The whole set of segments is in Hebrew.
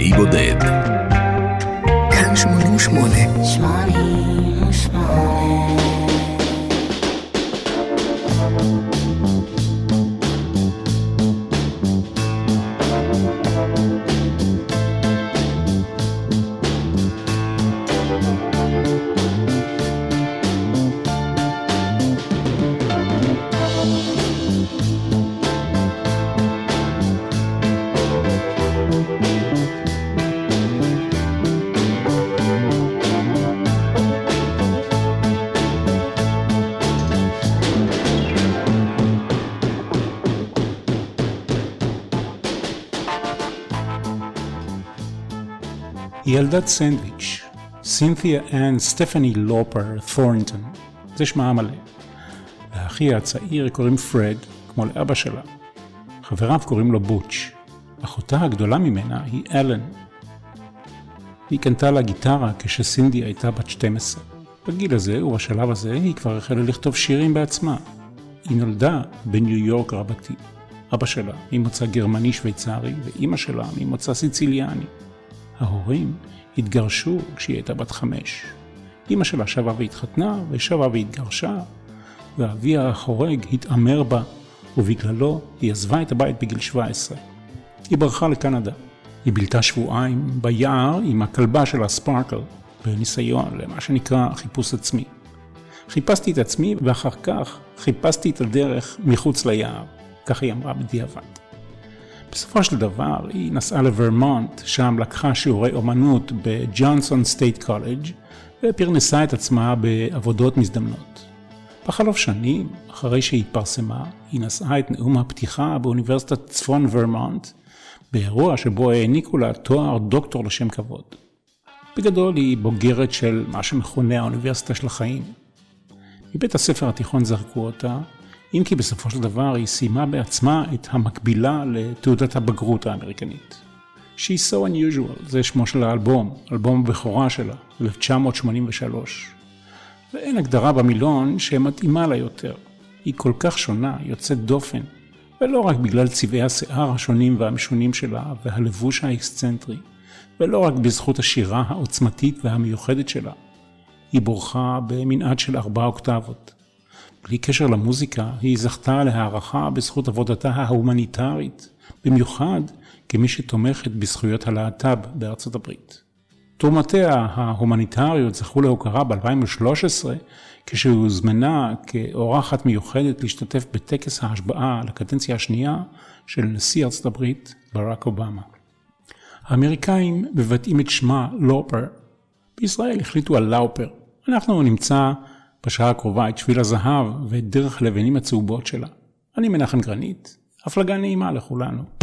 באי בודד. כאן 88. 88 ילדת סנדוויץ', סינתיה אן סטפני לופר תורנטון, זה שמה המלא. לאחיה הצעיר קוראים פרד, כמו לאבא שלה. חבריו קוראים לו בוטש. אחותה הגדולה ממנה היא אלן. היא קנתה לה גיטרה כשסינדי הייתה בת 12. בגיל הזה ובשלב הזה היא כבר החלה לכתוב שירים בעצמה. היא נולדה בניו יורק רבתי. אבא שלה ממוצא גרמני שוויצרי ואימא שלה ממוצא סיציליאני. ההורים התגרשו כשהיא הייתה בת חמש. אמא שלה שבה והתחתנה, ושבה והתגרשה, ואביה החורג התעמר בה, ובגללו היא עזבה את הבית בגיל 17. היא ברחה לקנדה. היא בילתה שבועיים ביער עם הכלבה שלה ספארקל, בניסיון למה שנקרא חיפוש עצמי. חיפשתי את עצמי ואחר כך חיפשתי את הדרך מחוץ ליער, כך היא אמרה בדיעבד. בסופו של דבר היא נסעה לוורמונט, שם לקחה שיעורי אומנות בג'ונסון סטייט קולג' ופרנסה את עצמה בעבודות מזדמנות. בחלוף שנים, אחרי שהיא התפרסמה, היא נשאה את נאום הפתיחה באוניברסיטת צפון ורמונט, באירוע שבו העניקו לה תואר דוקטור לשם כבוד. בגדול היא בוגרת של מה שמכונה האוניברסיטה של החיים. מבית הספר התיכון זרקו אותה, אם כי בסופו של דבר היא סיימה בעצמה את המקבילה לתעודת הבגרות האמריקנית. She's so unusual, זה שמו של האלבום, אלבום הבכורה שלה, 1983. ואין הגדרה במילון שמתאימה לה יותר. היא כל כך שונה, יוצאת דופן, ולא רק בגלל צבעי השיער השונים והמשונים שלה והלבוש האקסצנטרי, ולא רק בזכות השירה העוצמתית והמיוחדת שלה. היא בורחה במנעד של ארבע אוקטבות. בלי קשר למוזיקה, היא זכתה להערכה בזכות עבודתה ההומניטרית, במיוחד כמי שתומכת בזכויות הלהט"ב בארצות הברית. תרומותיה ההומניטריות זכו להוקרה ב-2013, כשהיא הוזמנה כאורחת מיוחדת להשתתף בטקס ההשבעה לקדנציה השנייה של נשיא ארצות הברית ברק אובמה. האמריקאים מבטאים את שמה לופר, בישראל החליטו על לאופר. אנחנו נמצא בשעה הקרובה את שביל הזהב ואת דרך הלבנים הצהובות שלה. אני מנחם גרנית, הפלגה נעימה לכולנו.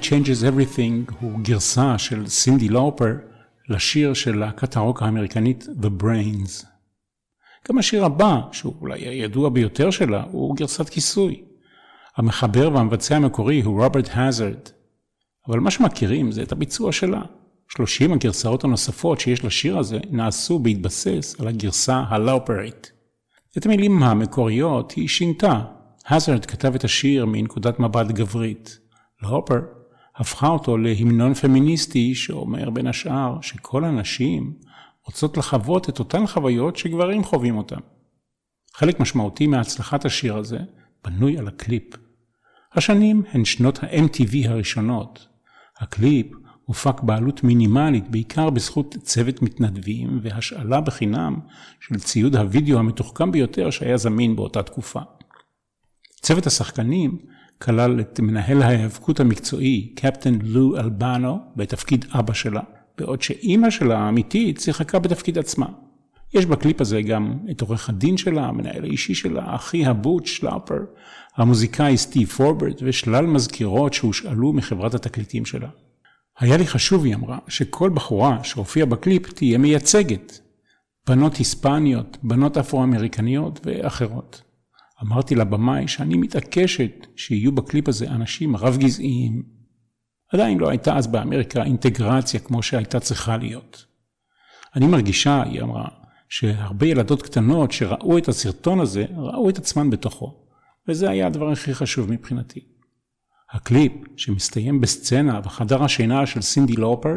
Money Changes Everything הוא גרסה של סינדי לופר לשיר של להקת הרוק האמריקנית The Brains. גם השיר הבא, שהוא אולי הידוע ביותר שלה, הוא גרסת כיסוי. המחבר והמבצע המקורי הוא רוברט הזרד. אבל מה שמכירים זה את הביצוע שלה. 30 הגרסאות הנוספות שיש לשיר הזה נעשו בהתבסס על הגרסה הלאופרית. את המילים המקוריות היא שינתה. הזארד כתב את השיר מנקודת מבט גברית. לאופר הפכה אותו להמנון פמיניסטי שאומר בין השאר שכל הנשים רוצות לחוות את אותן חוויות שגברים חווים אותן. חלק משמעותי מהצלחת השיר הזה בנוי על הקליפ. השנים הן שנות ה-MTV הראשונות. הקליפ הופק בעלות מינימלית בעיקר בזכות צוות מתנדבים והשאלה בחינם של ציוד הוידאו המתוחכם ביותר שהיה זמין באותה תקופה. צוות השחקנים כלל את מנהל ההיאבקות המקצועי, קפטן לו אלבנו, בתפקיד אבא שלה, בעוד שאימא שלה האמיתית שיחקה בתפקיד עצמה. יש בקליפ הזה גם את עורך הדין שלה, המנהל האישי שלה, אחיה בוץ' לאופר, המוזיקאי סטיב פורברט ושלל מזכירות שהושאלו מחברת התקליטים שלה. היה לי חשוב, היא אמרה, שכל בחורה שהופיעה בקליפ תהיה מייצגת. בנות היספניות, בנות אפרו-אמריקניות ואחרות. אמרתי לבמאי שאני מתעקשת שיהיו בקליפ הזה אנשים רב-גזעיים. עדיין לא הייתה אז באמריקה אינטגרציה כמו שהייתה צריכה להיות. אני מרגישה, היא אמרה, שהרבה ילדות קטנות שראו את הסרטון הזה, ראו את עצמן בתוכו. וזה היה הדבר הכי חשוב מבחינתי. הקליפ, שמסתיים בסצנה בחדר השינה של סינדי לופר,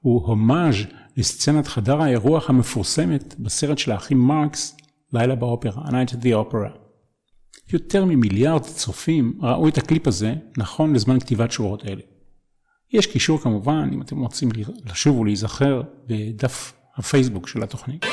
הוא הומאז' לסצנת חדר האירוח המפורסמת בסרט של האחים מרקס, לילה באופרה, Night at the Opera. יותר ממיליארד צופים ראו את הקליפ הזה נכון לזמן כתיבת שורות אלה. יש קישור כמובן, אם אתם רוצים לשוב ולהיזכר, בדף הפייסבוק של התוכנית.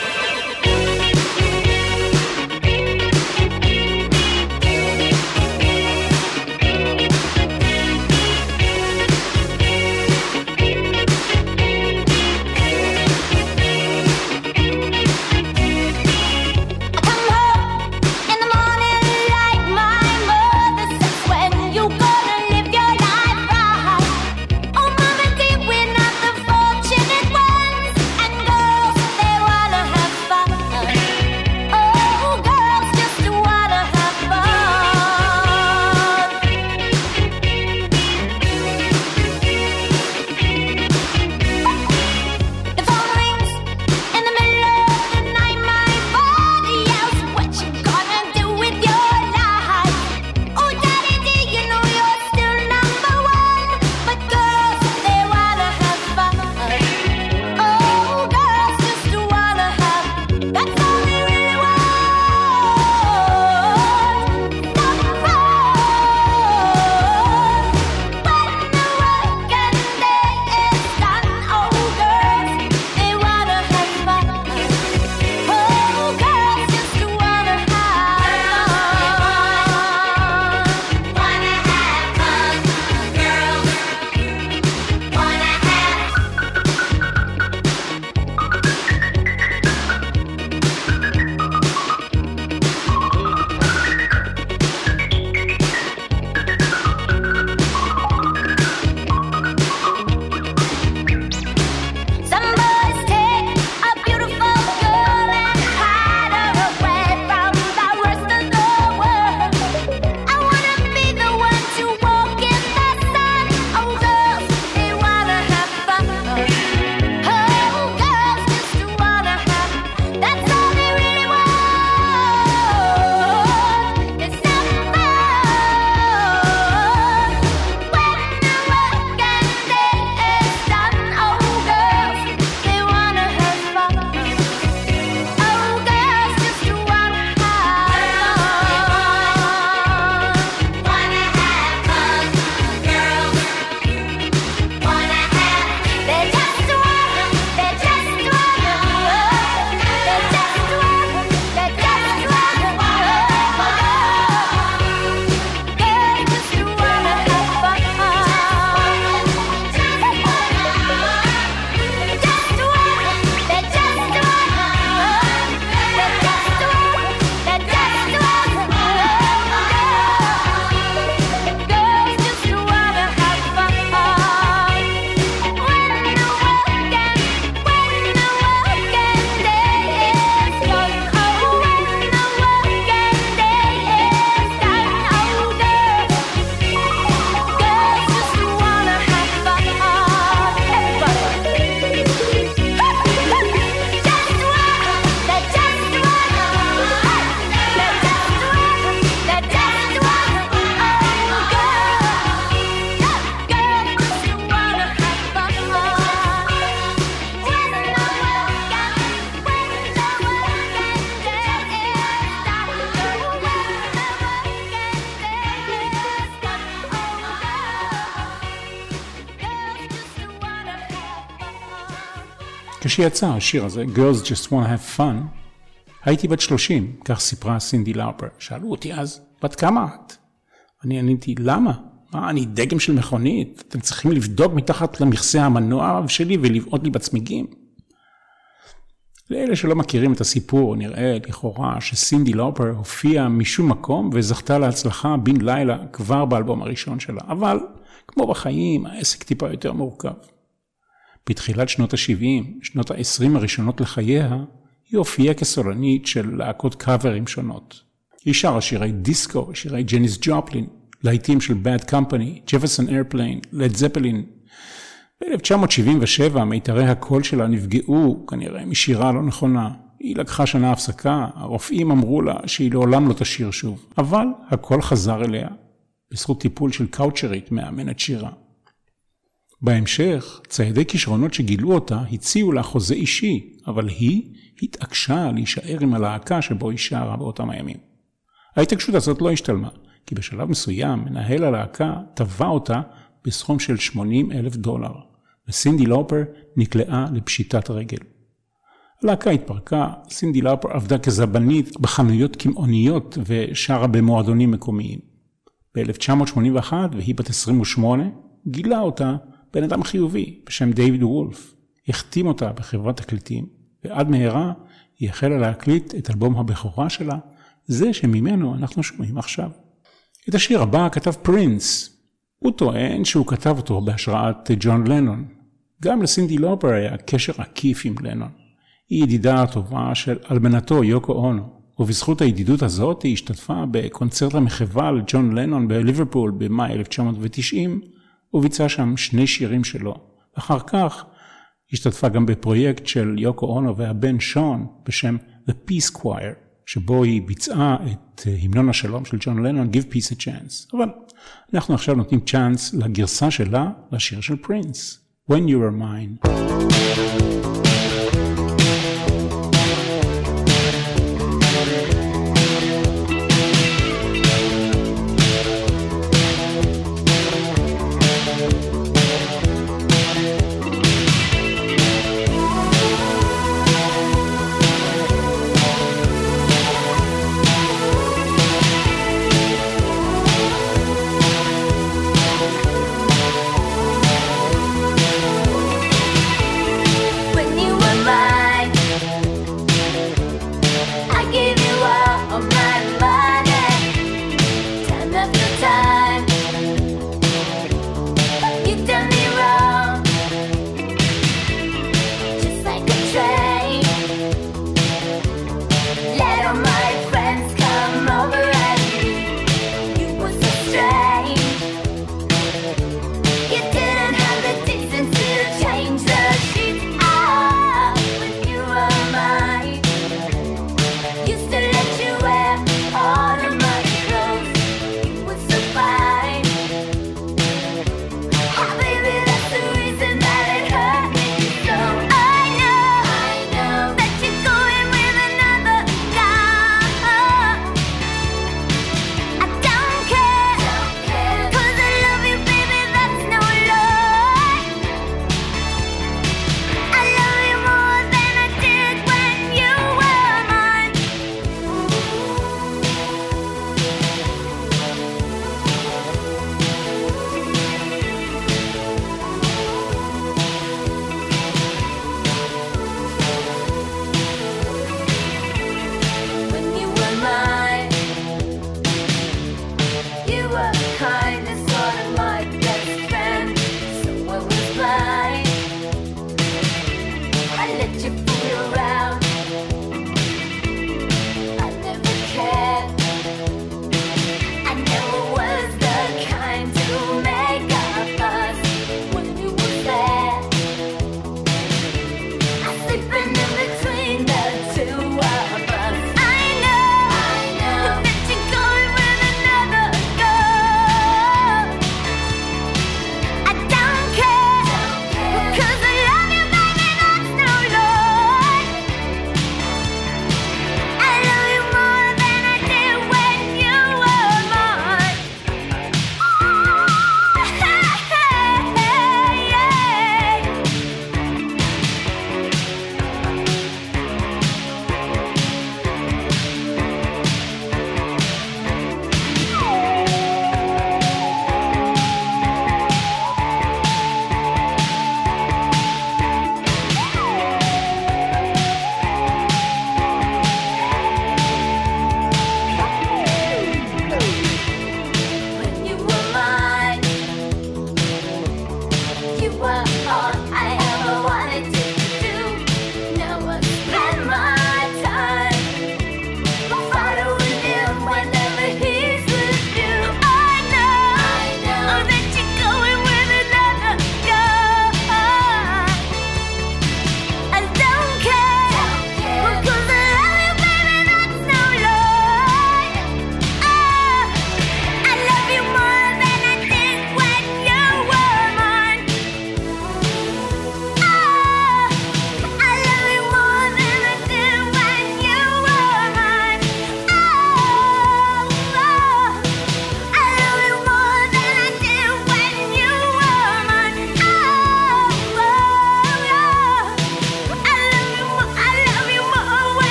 כשיצא השיר הזה, Girls Just Want to Have Fun, הייתי בת 30, כך סיפרה סינדי לאופר. שאלו אותי אז, בת כמה את? אני עניתי, למה? מה, אני דגם של מכונית? אתם צריכים לבדוק מתחת למכסה המנוע שלי ולבעוט לי בצמיגים? לאלה שלא מכירים את הסיפור, נראה לכאורה שסינדי לאופר הופיעה משום מקום וזכתה להצלחה בן לילה כבר באלבום הראשון שלה, אבל כמו בחיים, העסק טיפה יותר מורכב. בתחילת שנות ה-70, שנות ה-20 הראשונות לחייה, היא הופיעה כסולנית של להקות קאברים שונות. היא שרה שירי דיסקו, שירי ג'ניס ג'ופלין, להיטים של Bad Company, Jefferson Airplane, Led Zeppelin. ב-1977 מיתרי הקול שלה נפגעו כנראה משירה לא נכונה. היא לקחה שנה הפסקה, הרופאים אמרו לה שהיא לעולם לא תשיר שוב, אבל הקול חזר אליה, בזכות טיפול של קאוצ'רית מאמנת שירה. בהמשך, ציידי כישרונות שגילו אותה הציעו לה חוזה אישי, אבל היא התעקשה להישאר עם הלהקה שבו היא שרה באותם הימים. ההתעקשות הזאת לא השתלמה, כי בשלב מסוים מנהל הלהקה תבע אותה בסכום של 80 אלף דולר, וסינדי לופר נקלעה לפשיטת רגל. הלהקה התפרקה, סינדי לופר עבדה כזבנית בחנויות קמעוניות ושרה במועדונים מקומיים. ב-1981, והיא בת 28, גילה אותה בן אדם חיובי בשם דיוויד וולף. החתים אותה בחברת תקליטים, ועד מהרה היא החלה להקליט את אלבום הבכורה שלה, זה שממנו אנחנו שומעים עכשיו. את השיר הבא כתב פרינס. הוא טוען שהוא כתב אותו בהשראת ג'ון לנון. גם לסינדי לופר היה קשר עקיף עם לנון. היא ידידה הטובה של אלמנתו יוקו אונו, ובזכות הידידות הזאת היא השתתפה בקונצרט המחווה לג'ון לנון בליברפול במאי 1990, וביצעה שם שני שירים שלו. אחר כך השתתפה גם בפרויקט של יוקו אונו והבן שון בשם The Peace Choir, שבו היא ביצעה את המנון השלום של ג'ון לנון, Give Peace a Chance. אבל אנחנו עכשיו נותנים צ'אנס לגרסה שלה לשיר של פרינס, When You Were Mine.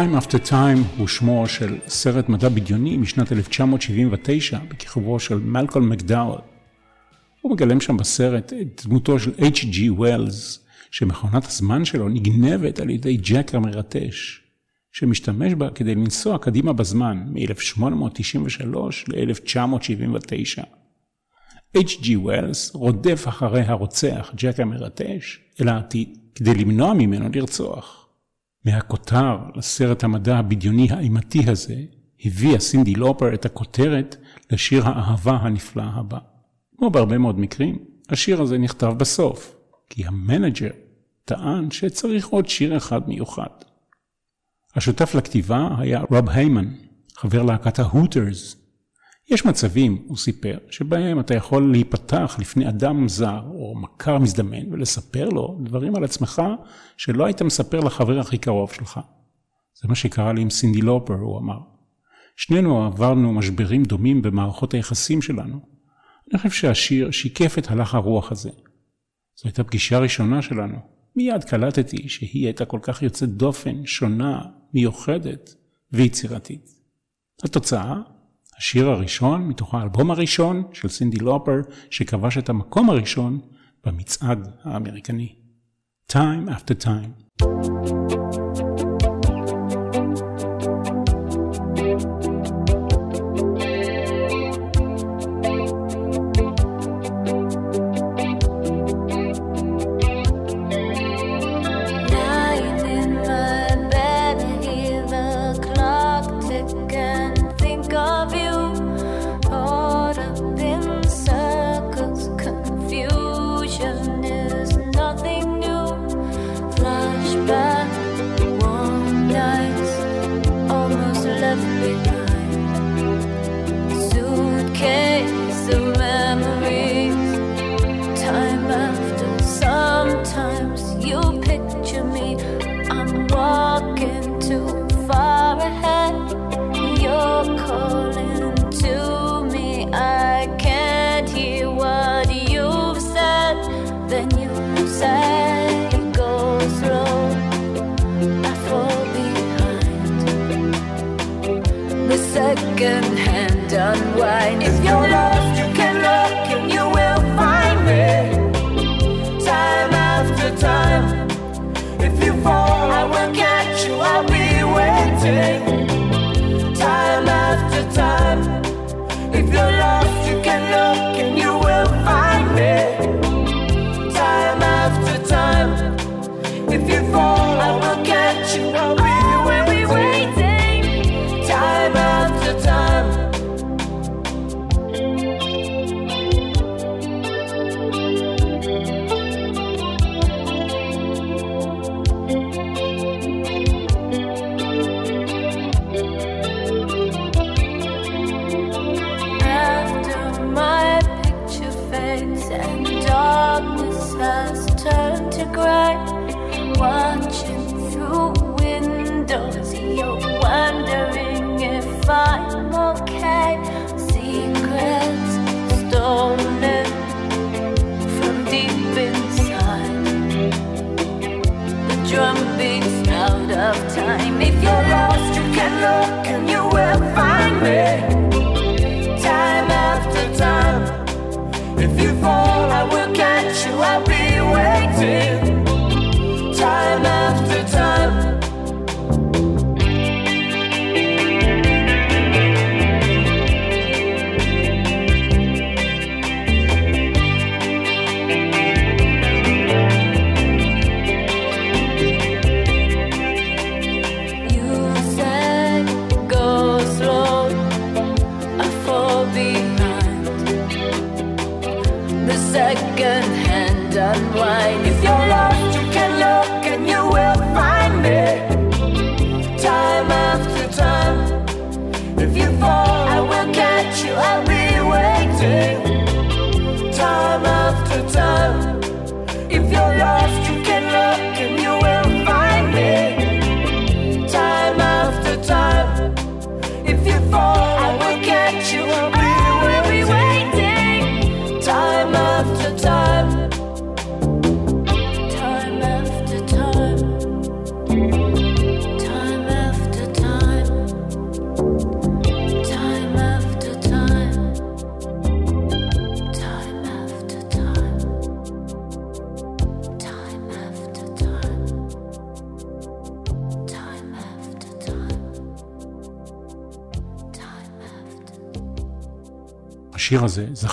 Time After Time הוא שמו של סרט מדע בדיוני משנת 1979 בכיכובו של מלקול מקדאול. הוא מגלם שם בסרט את דמותו של H.G. Wells, שמכונת הזמן שלו נגנבת על ידי ג'ק המרטש, שמשתמש בה כדי לנסוע קדימה בזמן מ-1893 ל-1979. H.G. Wells רודף אחרי הרוצח ג'ק המרטש אל העתיד כדי למנוע ממנו לרצוח. מהכותר לסרט המדע הבדיוני האימתי הזה, הביאה סינדי לופר את הכותרת לשיר האהבה הנפלא הבא. כמו בהרבה מאוד מקרים, השיר הזה נכתב בסוף, כי המנג'ר טען שצריך עוד שיר אחד מיוחד. השותף לכתיבה היה רוב היימן, חבר להקת ההוטרס. יש מצבים, הוא סיפר, שבהם אתה יכול להיפתח לפני אדם זר או מכר מזדמן ולספר לו דברים על עצמך שלא היית מספר לחבר הכי קרוב שלך. זה מה שקרה לי עם סינדי לופר, הוא אמר. שנינו עברנו משברים דומים במערכות היחסים שלנו. אני חושב שהשיר שיקף את הלך הרוח הזה. זו הייתה פגישה ראשונה שלנו. מיד קלטתי שהיא הייתה כל כך יוצאת דופן, שונה, מיוחדת ויצירתית. התוצאה, השיר הראשון מתוך האלבום הראשון של סינדי לופר, שכבש את המקום הראשון במצעד האמריקני. Time after time.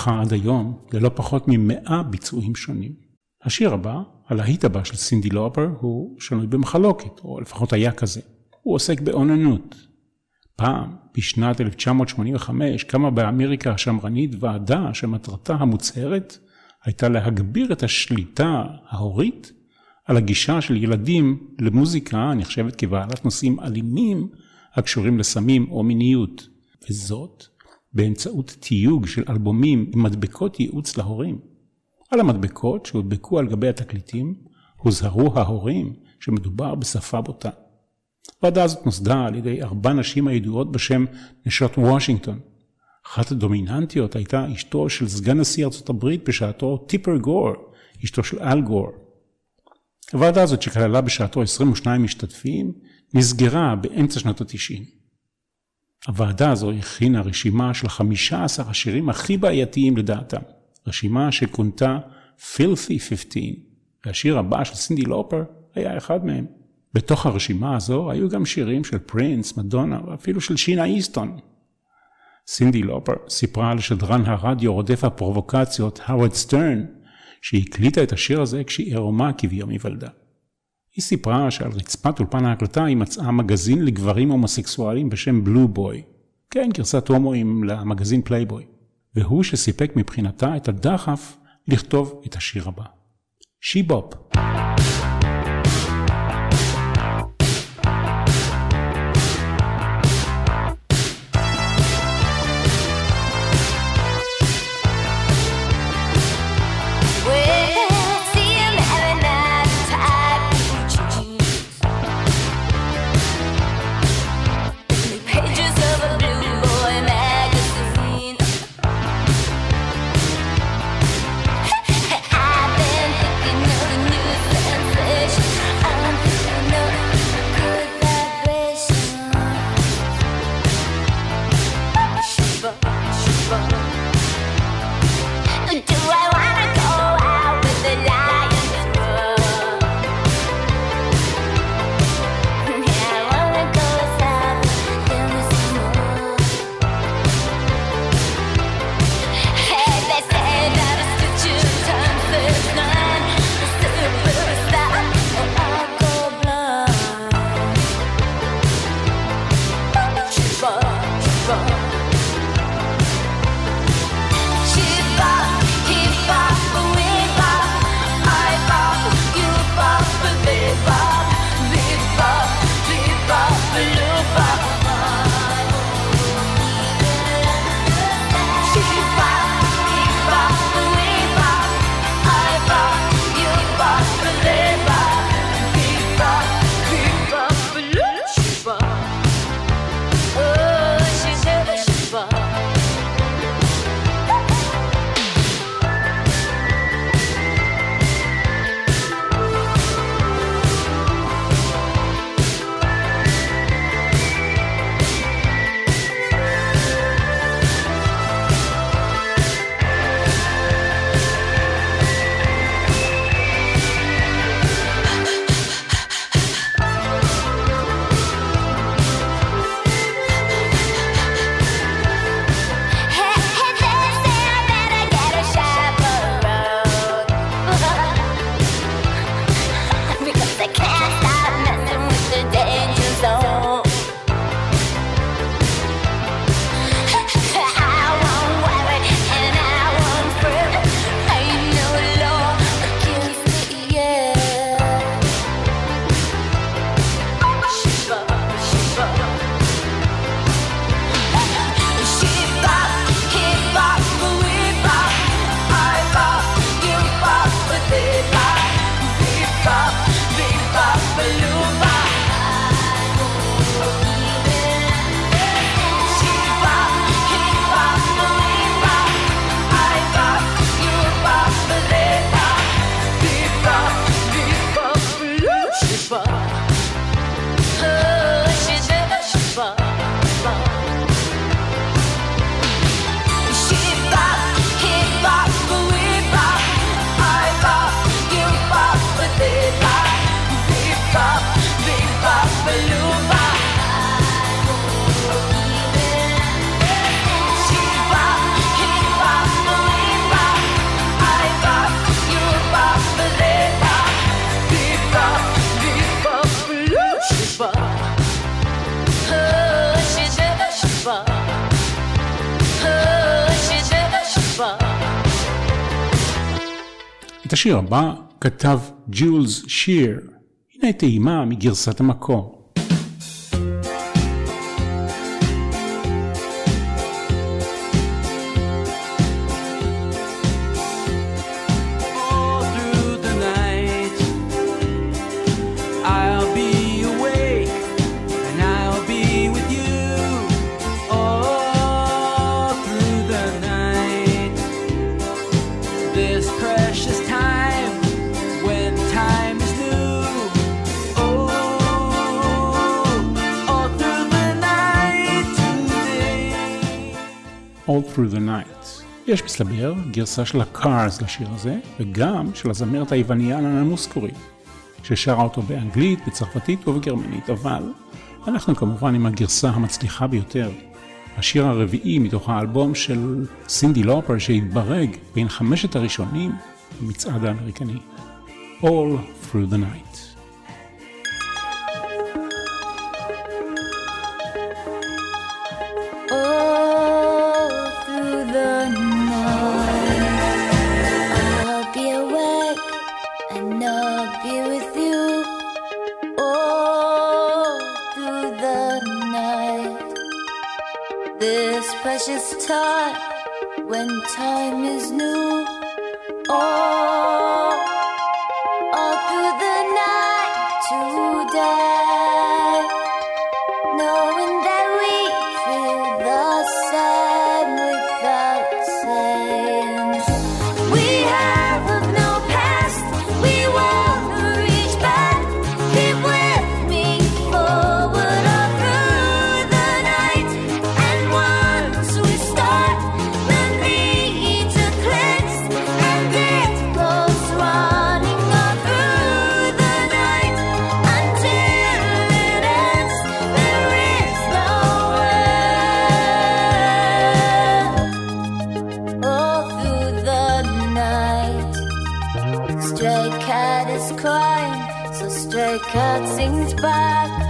זכה עד היום ללא פחות ממאה ביצועים שונים. השיר הבא, הלהיט הבא של סינדי לופר, הוא שנוי במחלוקת, או לפחות היה כזה. הוא עוסק באוננות. פעם, בשנת 1985, קמה באמריקה השמרנית ועדה שמטרתה המוצהרת הייתה להגביר את השליטה ההורית על הגישה של ילדים למוזיקה הנחשבת כבעלת נושאים אלימים הקשורים לסמים או מיניות, וזאת באמצעות תיוג של אלבומים עם מדבקות ייעוץ להורים. על המדבקות שהודבקו על גבי התקליטים, הוזהרו ההורים שמדובר בשפה בוטה. הוועדה הזאת נוסדה על ידי ארבע נשים הידועות בשם נשות וושינגטון. אחת הדומיננטיות הייתה אשתו של סגן נשיא ארצות הברית בשעתו טיפר גור, אשתו של אל גור. הוועדה הזאת שכללה בשעתו 22 משתתפים, נסגרה באמצע שנות התשעים. הוועדה הזו הכינה רשימה של 15 השירים הכי בעייתיים לדעתם, רשימה שכונתה Filthy 15, והשיר הבא של סינדי לופר היה אחד מהם. בתוך הרשימה הזו היו גם שירים של פרינס, מדונה ואפילו של שינה איסטון. סינדי לופר סיפרה על שדרן הרדיו רודף הפרובוקציות, האוורד סטרן, שהקליטה את השיר הזה כשהיא עירומה כביום היוולדה. היא סיפרה שעל רצפת אולפן ההקלטה היא מצאה מגזין לגברים הומוסקסואלים בשם Blueboy. כן, גרסת הומואים למגזין פלייבוי. והוא שסיפק מבחינתה את הדחף לכתוב את השיר הבא. She Bop. כתב ג'ולס שיר. הנה טעימה מגרסת המקור. Through the Night. יש מסתבר גרסה של הקארס לשיר הזה, וגם של הזמרת היווניה ננה מוסקורי, ששרה אותו באנגלית, בצרפתית ובגרמנית, אבל אנחנו כמובן עם הגרסה המצליחה ביותר. השיר הרביעי מתוך האלבום של סינדי לופר שהתברג בין חמשת הראשונים במצעד האמריקני. All Through the Night. precious time when time is new. Oh. the sings back.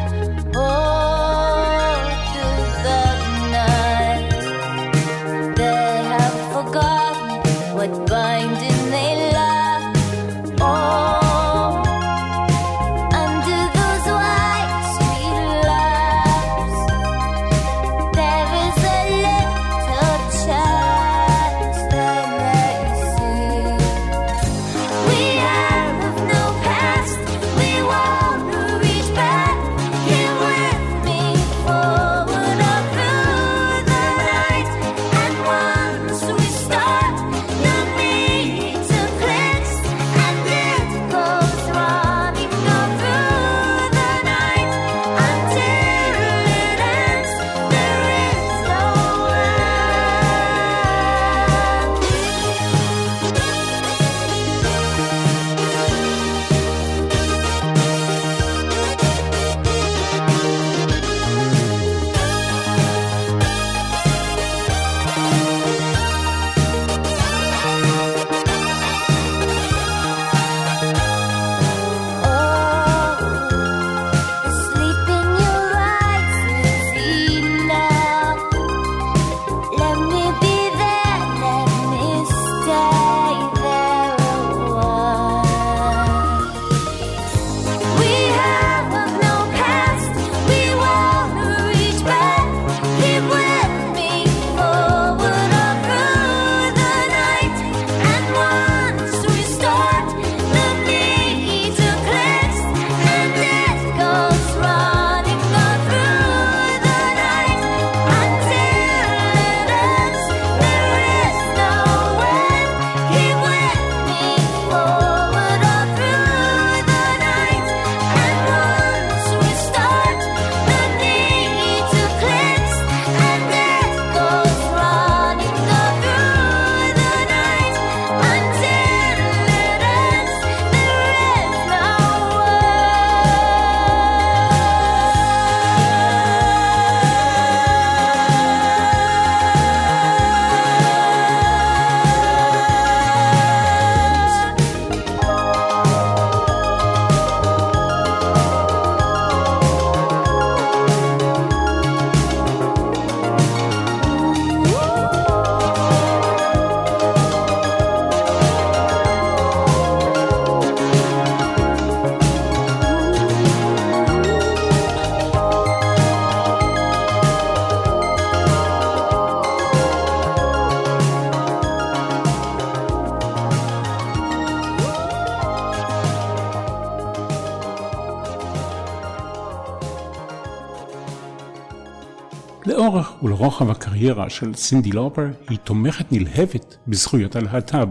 ולרוחב הקריירה של סינדי לופר היא תומכת נלהבת בזכויות הלהט"ב.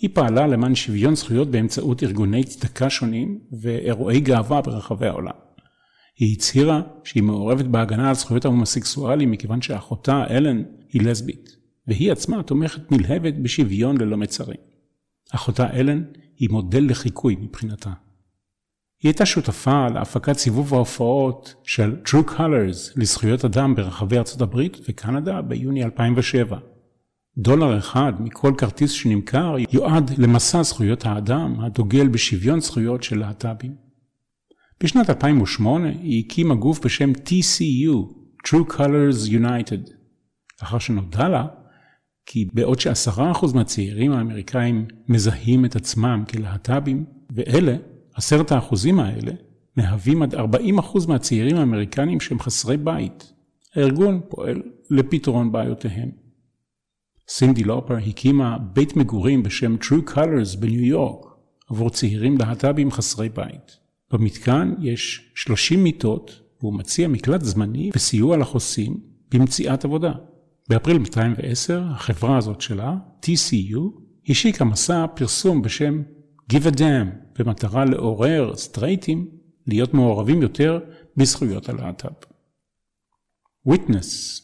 היא פעלה למען שוויון זכויות באמצעות ארגוני צדקה שונים ואירועי גאווה ברחבי העולם. היא הצהירה שהיא מעורבת בהגנה על זכויות ההומוסקסואלים מכיוון שאחותה אלן היא לסבית, והיא עצמה תומכת נלהבת בשוויון ללא מצרים. אחותה אלן היא מודל לחיקוי מבחינתה. היא הייתה שותפה להפקת סיבוב ההופעות של True Colors לזכויות אדם ברחבי ארצות הברית וקנדה ביוני 2007. דולר אחד מכל כרטיס שנמכר יועד למסע זכויות האדם הדוגל בשוויון זכויות של להט"בים. בשנת 2008 היא הקימה גוף בשם TCU, True Colors United, לאחר שנודע לה כי בעוד שעשרה אחוז מהצעירים האמריקאים מזהים את עצמם כלהט"בים, ואלה עשרת האחוזים האלה מהווים עד 40 אחוז מהצעירים האמריקנים שהם חסרי בית. הארגון פועל לפתרון בעיותיהם. סינדי לופר הקימה בית מגורים בשם True Colors בניו יורק עבור צעירים להט"בים חסרי בית. במתקן יש 30 מיטות והוא מציע מקלט זמני וסיוע לחוסים במציאת עבודה. באפריל 2010 החברה הזאת שלה, TCU, השיקה מסע פרסום בשם Give a Damn, במטרה לעורר סטרייטים להיות מעורבים יותר בזכויות הלהט"ב. Witness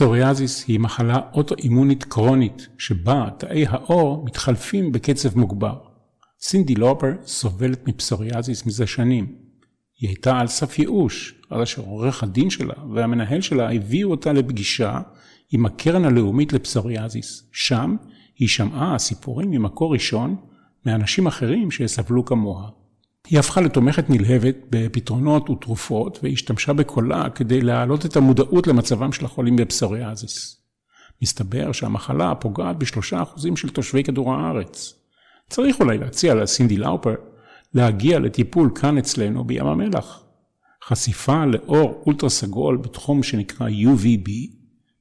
פסוריאזיס היא מחלה אוטואימונית קרונית, שבה תאי האור מתחלפים בקצב מוגבר. סינדי לופר סובלת מפסוריאזיס מזה שנים. היא הייתה על סף ייאוש, עד אשר עורך הדין שלה והמנהל שלה הביאו אותה לפגישה עם הקרן הלאומית לפסוריאזיס. שם היא שמעה סיפורים ממקור ראשון מאנשים אחרים שסבלו כמוה. היא הפכה לתומכת נלהבת בפתרונות ותרופות, והשתמשה בקולה כדי להעלות את המודעות למצבם של החולים בפסוריאזיס. מסתבר שהמחלה פוגעת בשלושה אחוזים של תושבי כדור הארץ. צריך אולי להציע לסינדי לאופר להגיע לטיפול כאן אצלנו בים המלח. חשיפה לאור אולטרה סגול בתחום שנקרא UVB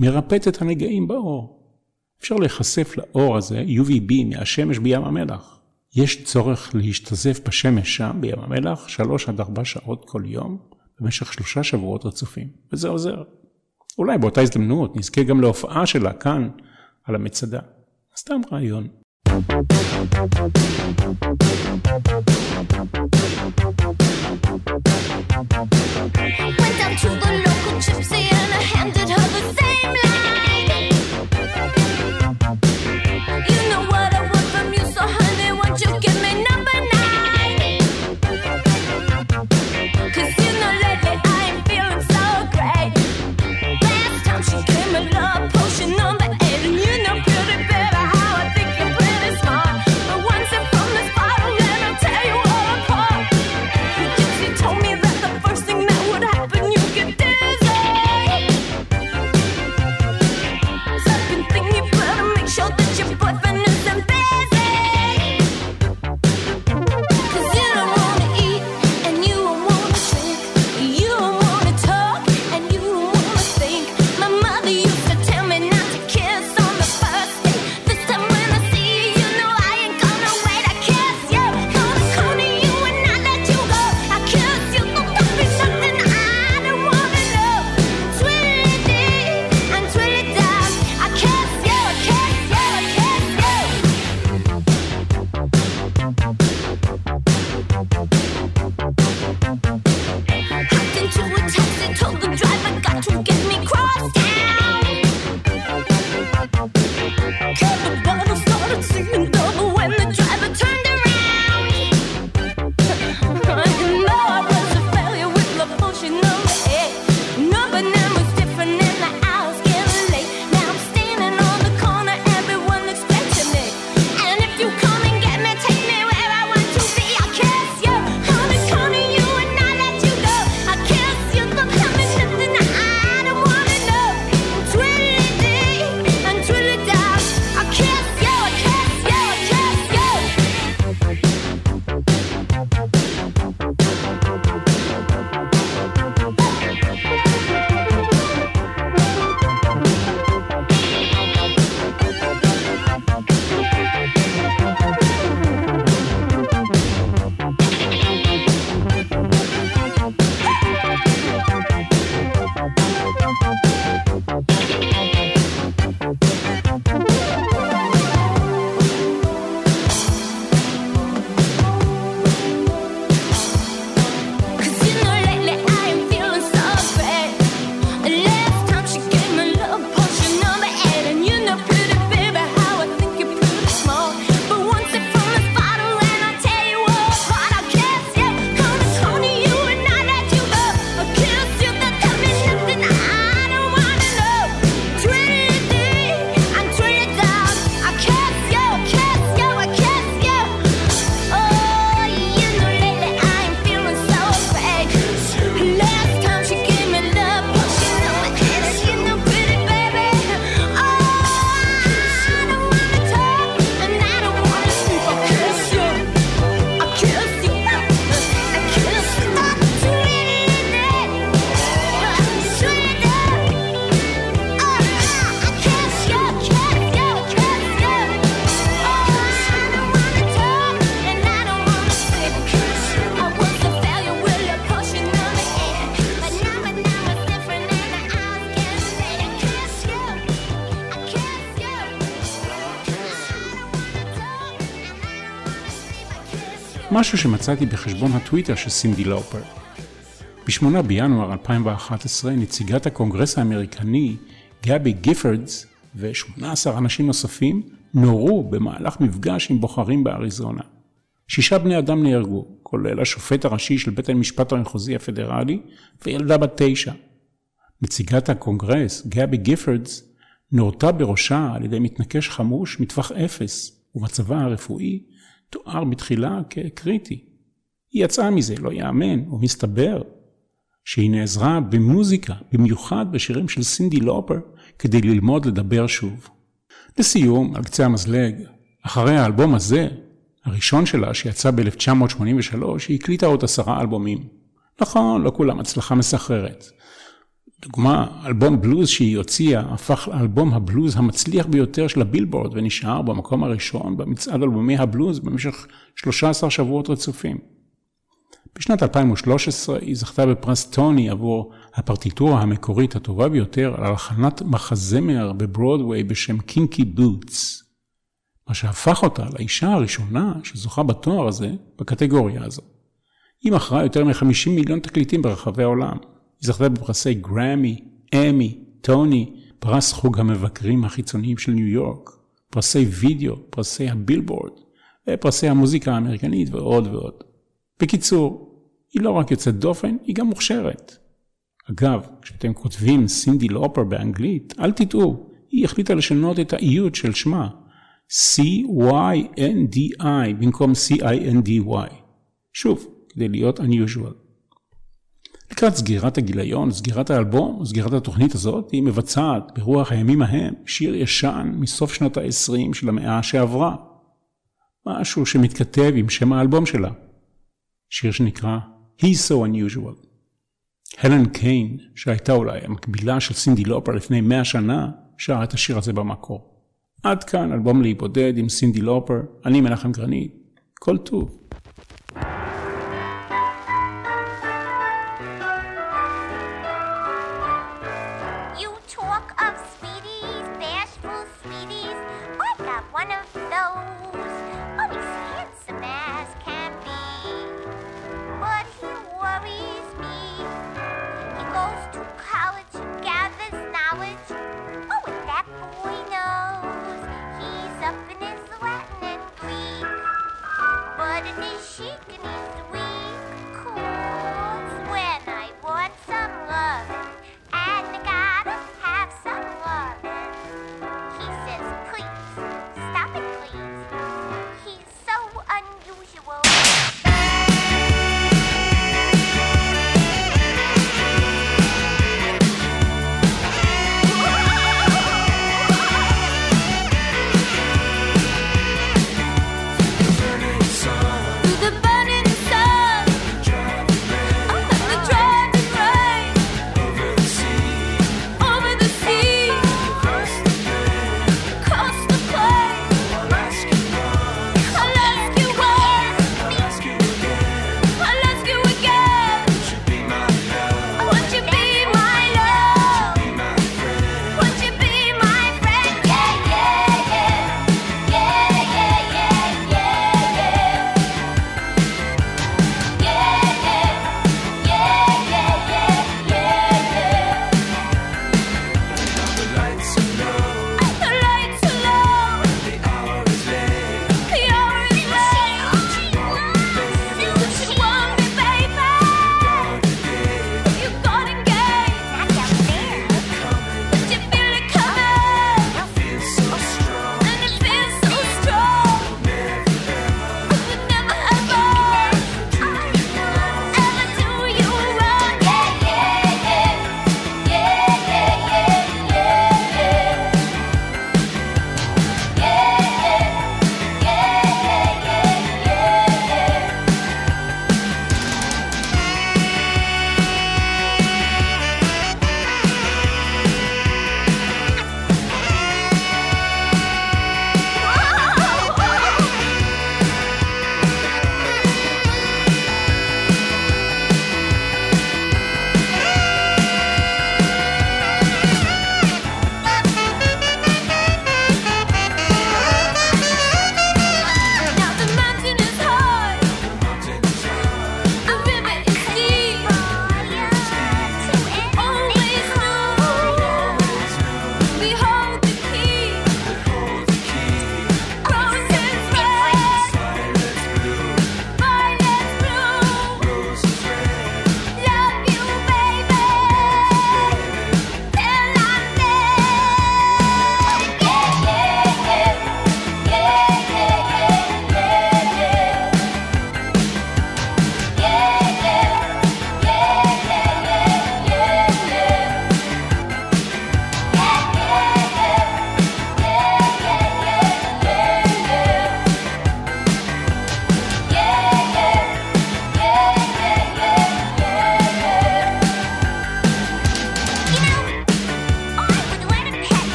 מרפאת את הנגעים באור. אפשר להיחשף לאור הזה, UVB, מהשמש בים המלח. יש צורך להשתזף בשמש שם, בים המלח, שלוש עד ארבע שעות כל יום, במשך שלושה שבועות רצופים, וזה עוזר. אולי באותה הזדמנות נזכה גם להופעה שלה כאן, על המצדה. סתם רעיון. Went down to the local gypsy and I handed her the same letter. משהו שמצאתי בחשבון הטוויטר של סינדי לאופר. ב-8 בינואר 2011 נציגת הקונגרס האמריקני גבי גיפרדס ו-18 אנשים נוספים נורו במהלך מפגש עם בוחרים באריזונה. שישה בני אדם נהרגו, כולל השופט הראשי של בית המשפט המחוזי הפדרלי וילדה בת תשע. נציגת הקונגרס, גבי גיפרדס, נורתה בראשה על ידי מתנקש חמוש מטווח אפס, ומצבה הרפואי תואר בתחילה כקריטי. היא יצאה מזה, לא יאמן, ומסתבר שהיא נעזרה במוזיקה, במיוחד בשירים של סינדי לופר, כדי ללמוד לדבר שוב. לסיום, על קצה המזלג, אחרי האלבום הזה, הראשון שלה, שיצא ב-1983, היא הקליטה עוד עשרה אלבומים. נכון, לא כולם הצלחה מסחררת. דוגמה, אלבום בלוז שהיא הוציאה הפך לאלבום הבלוז המצליח ביותר של הבילבורד ונשאר במקום הראשון במצעד אלבומי הבלוז במשך 13 שבועות רצופים. בשנת 2013 היא זכתה בפרס טוני עבור הפרטיטורה המקורית הטובה ביותר על הלחנת מחזמר בברודוויי בשם קינקי בוטס, מה שהפך אותה לאישה הראשונה שזוכה בתואר הזה בקטגוריה הזו. היא מכרה יותר מ-50 מיליון תקליטים ברחבי העולם. זכתה בפרסי גרמי, אמי, טוני, פרס חוג המבקרים החיצוניים של ניו יורק, פרסי וידאו, פרסי הבילבורד, ופרסי המוזיקה האמריקנית ועוד ועוד. בקיצור, היא לא רק יוצאת דופן, היא גם מוכשרת. אגב, כשאתם כותבים סינדי לופר באנגלית, אל תטעו, היא החליטה לשנות את האיות של שמה, C-Y-N-D-I במקום C-I-N-D-Y. שוב, כדי להיות unusual. לקראת סגירת הגיליון, סגירת האלבום, סגירת התוכנית הזאת, היא מבצעת ברוח הימים ההם שיר ישן מסוף שנות ה-20 של המאה שעברה. משהו שמתכתב עם שם האלבום שלה. שיר שנקרא He's So Unusual. הלן קיין, שהייתה אולי המקבילה של סינדי לופר לפני מאה שנה, שרה את השיר הזה במקור. עד כאן אלבום להיבודד עם סינדי לופר, אני מנחם גרנית, כל טוב.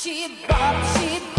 She bop, she bop.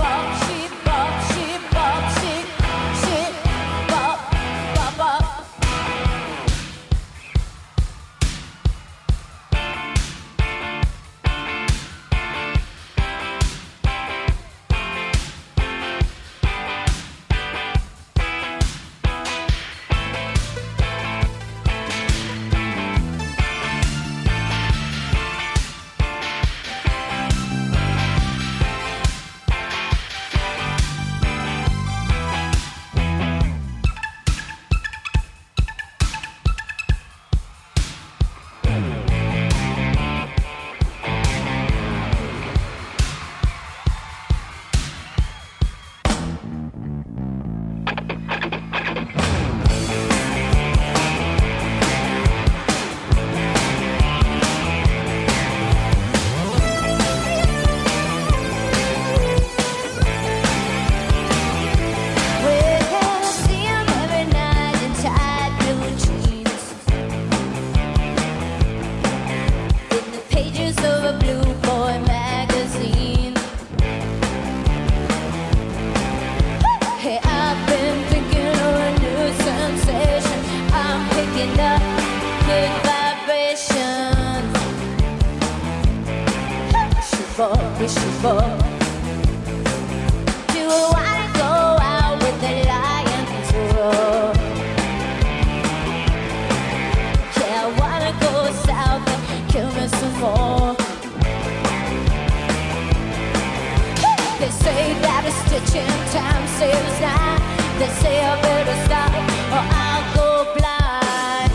They say that a stitch in time saves nine. They say I better stop or I'll go blind.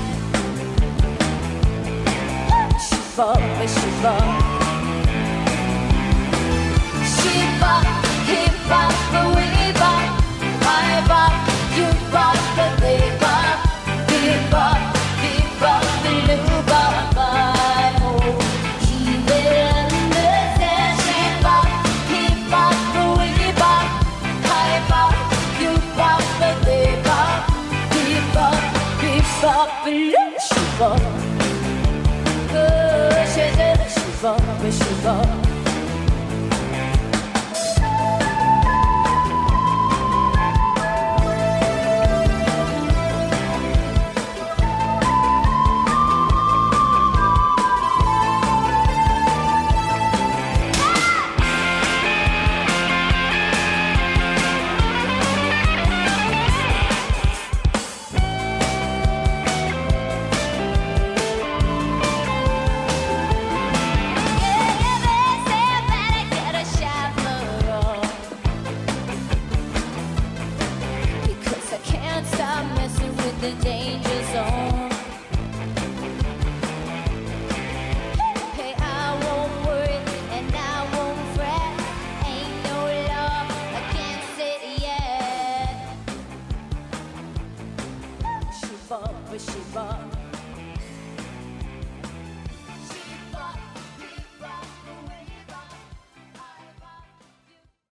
Shiver, shiver.